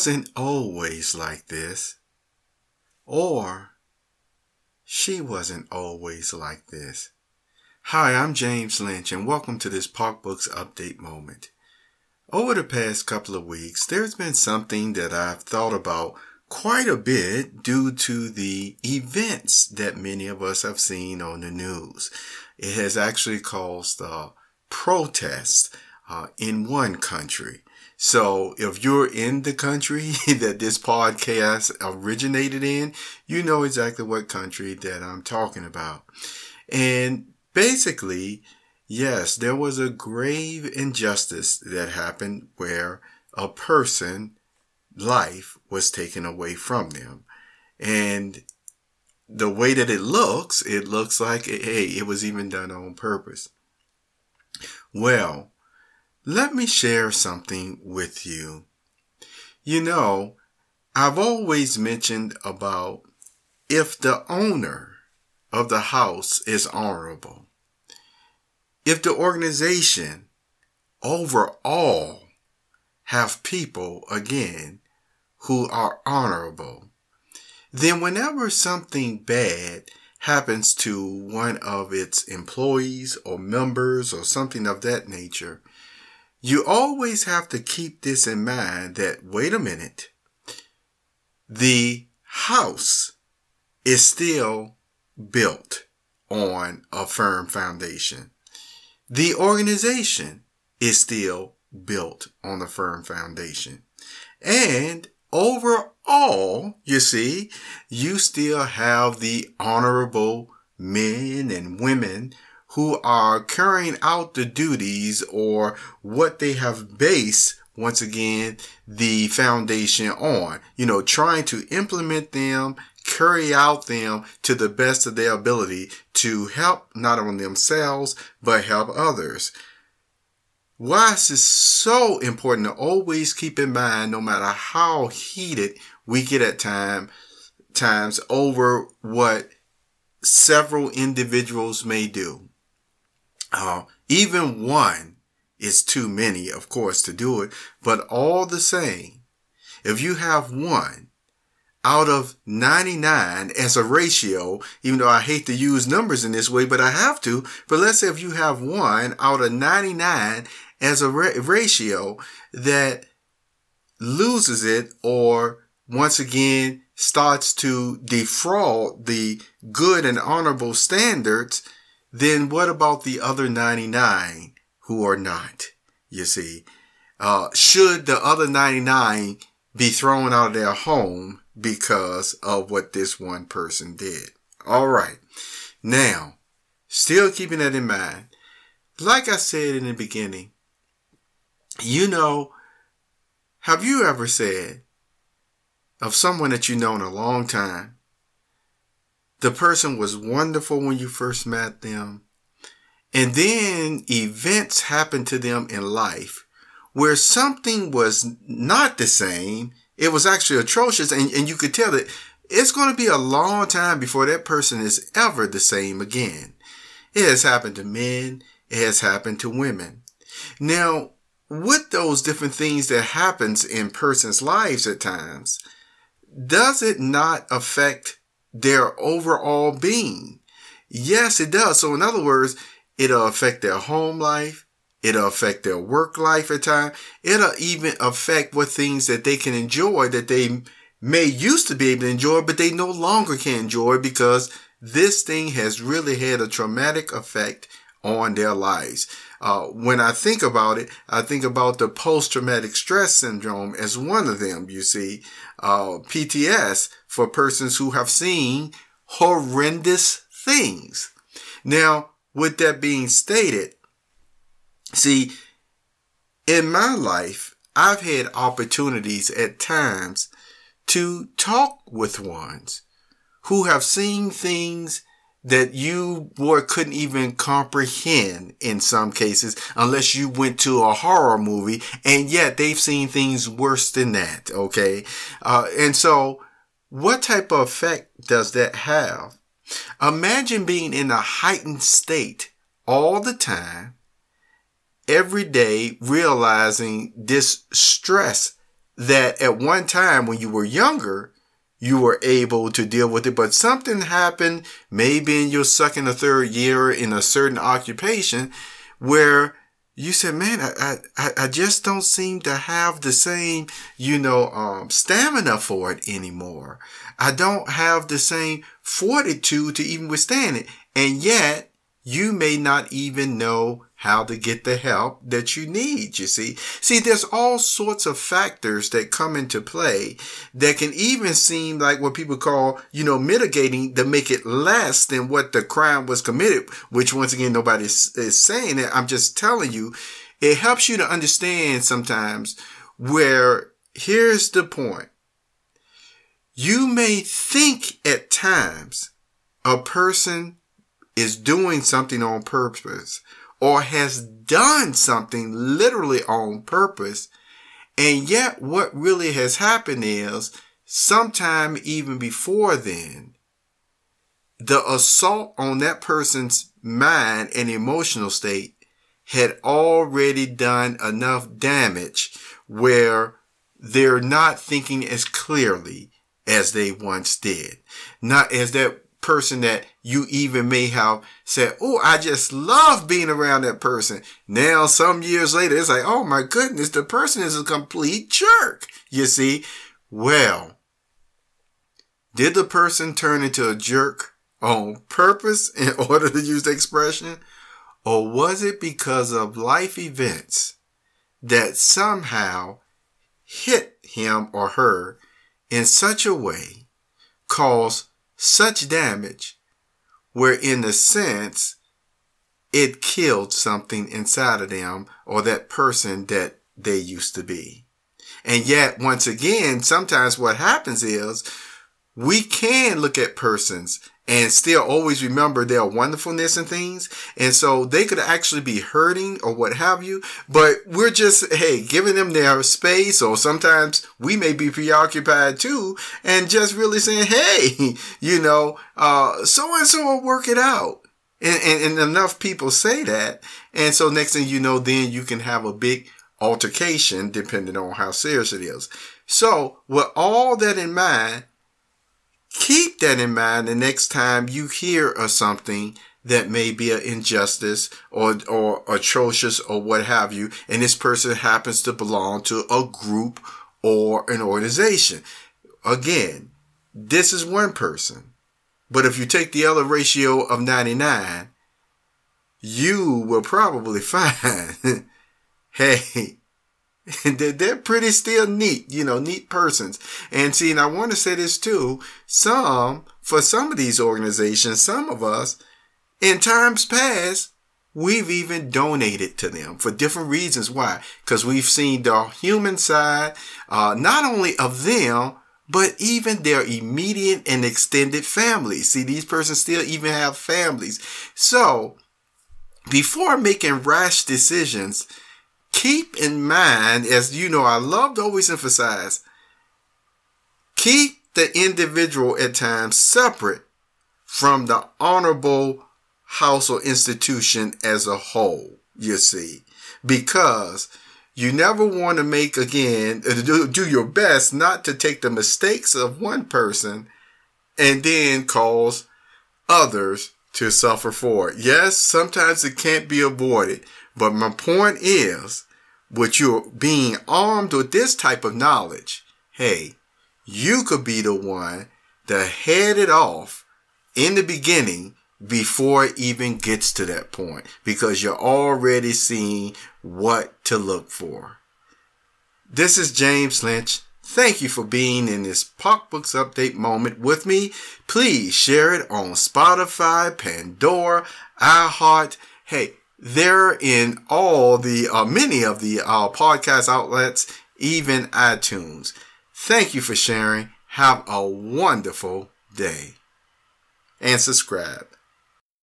wasn't always like this. Or she wasn't always like this. Hi, I'm James Lynch and welcome to this Pocbooks Update moment. Over the past couple of weeks, there's been something that I've thought about quite a bit due to the events that many of us have seen on the news. It has actually caused uh, protests uh, in one country. So if you're in the country that this podcast originated in, you know exactly what country that I'm talking about. And basically, yes, there was a grave injustice that happened where a person life was taken away from them. And the way that it looks, it looks like, hey, it was even done on purpose. Well, let me share something with you. You know, I've always mentioned about if the owner of the house is honorable, if the organization overall have people again who are honorable, then whenever something bad happens to one of its employees or members or something of that nature, you always have to keep this in mind that, wait a minute, the house is still built on a firm foundation. The organization is still built on a firm foundation. And overall, you see, you still have the honorable men and women who are carrying out the duties or what they have based once again the foundation on you know trying to implement them carry out them to the best of their ability to help not only themselves but help others why is this so important to always keep in mind, no matter how heated we get at time, times over what several individuals may do. Uh, even one is too many, of course, to do it, but all the same, if you have one out of 99 as a ratio, even though I hate to use numbers in this way, but I have to, but let's say if you have one out of 99 as a ra- ratio that loses it or once again starts to defraud the good and honorable standards, then what about the other 99 who are not? You see, uh, should the other 99 be thrown out of their home because of what this one person did? All right. Now, still keeping that in mind, like I said in the beginning, you know, have you ever said of someone that you know in a long time, the person was wonderful when you first met them, and then events happened to them in life where something was not the same. It was actually atrocious, and, and you could tell that it's going to be a long time before that person is ever the same again. It has happened to men. It has happened to women. Now, with those different things that happens in persons' lives at times, does it not affect their overall being? Yes, it does. So in other words, it'll affect their home life. It'll affect their work life at times. It'll even affect what things that they can enjoy that they may used to be able to enjoy, but they no longer can enjoy because this thing has really had a traumatic effect on their lives. Uh, when I think about it, I think about the post-traumatic stress syndrome as one of them, you see, uh, PTS for persons who have seen horrendous things. Now, with that being stated, see, in my life, I've had opportunities at times to talk with ones who have seen things that you boy couldn't even comprehend in some cases unless you went to a horror movie and yet they've seen things worse than that okay uh, and so what type of effect does that have? Imagine being in a heightened state all the time every day realizing this stress that at one time when you were younger, you were able to deal with it, but something happened maybe in your second or third year in a certain occupation where you said, man, I, I, I just don't seem to have the same, you know, um, stamina for it anymore. I don't have the same fortitude to even withstand it. And yet you may not even know how to get the help that you need, you see. See, there's all sorts of factors that come into play that can even seem like what people call, you know, mitigating to make it less than what the crime was committed, which once again, nobody is saying it. I'm just telling you, it helps you to understand sometimes where here's the point. You may think at times a person is doing something on purpose or has done something literally on purpose. And yet what really has happened is sometime even before then, the assault on that person's mind and emotional state had already done enough damage where they're not thinking as clearly as they once did. Not as that person that you even may have said, Oh, I just love being around that person. Now, some years later, it's like, Oh my goodness, the person is a complete jerk. You see? Well, did the person turn into a jerk on purpose in order to use the expression? Or was it because of life events that somehow hit him or her in such a way caused such damage where in a sense it killed something inside of them or that person that they used to be. And yet, once again, sometimes what happens is we can look at persons and still always remember their wonderfulness and things. And so they could actually be hurting or what have you, but we're just, hey, giving them their space or sometimes we may be preoccupied too and just really saying, hey, you know, uh, so and so will work it out. And, and, and enough people say that. And so next thing you know, then you can have a big altercation depending on how serious it is. So with all that in mind, keep that in mind the next time you hear of something that may be an injustice or, or atrocious or what have you. And this person happens to belong to a group or an organization. Again, this is one person. But if you take the other ratio of 99, you will probably find, hey, they're, pretty still neat, you know, neat persons. And see, and I want to say this too. Some, for some of these organizations, some of us, in times past, we've even donated to them for different reasons. Why? Because we've seen the human side, uh, not only of them, but even their immediate and extended families. See, these persons still even have families. So, before making rash decisions, keep in mind, as you know, I love to always emphasize, keep the individual at times separate from the honorable house or institution as a whole, you see, because you never want to make again, uh, do, do your best not to take the mistakes of one person and then cause others to suffer for it. Yes, sometimes it can't be avoided, but my point is, with you being armed with this type of knowledge, hey, you could be the one to head it off in the beginning before it even gets to that point because you're already seeing what to look for. This is James Lynch. Thank you for being in this Books Update moment with me. Please share it on Spotify, Pandora, iHeart. Hey, they're in all the, uh, many of the uh, podcast outlets, even iTunes. Thank you for sharing. Have a wonderful day. And subscribe.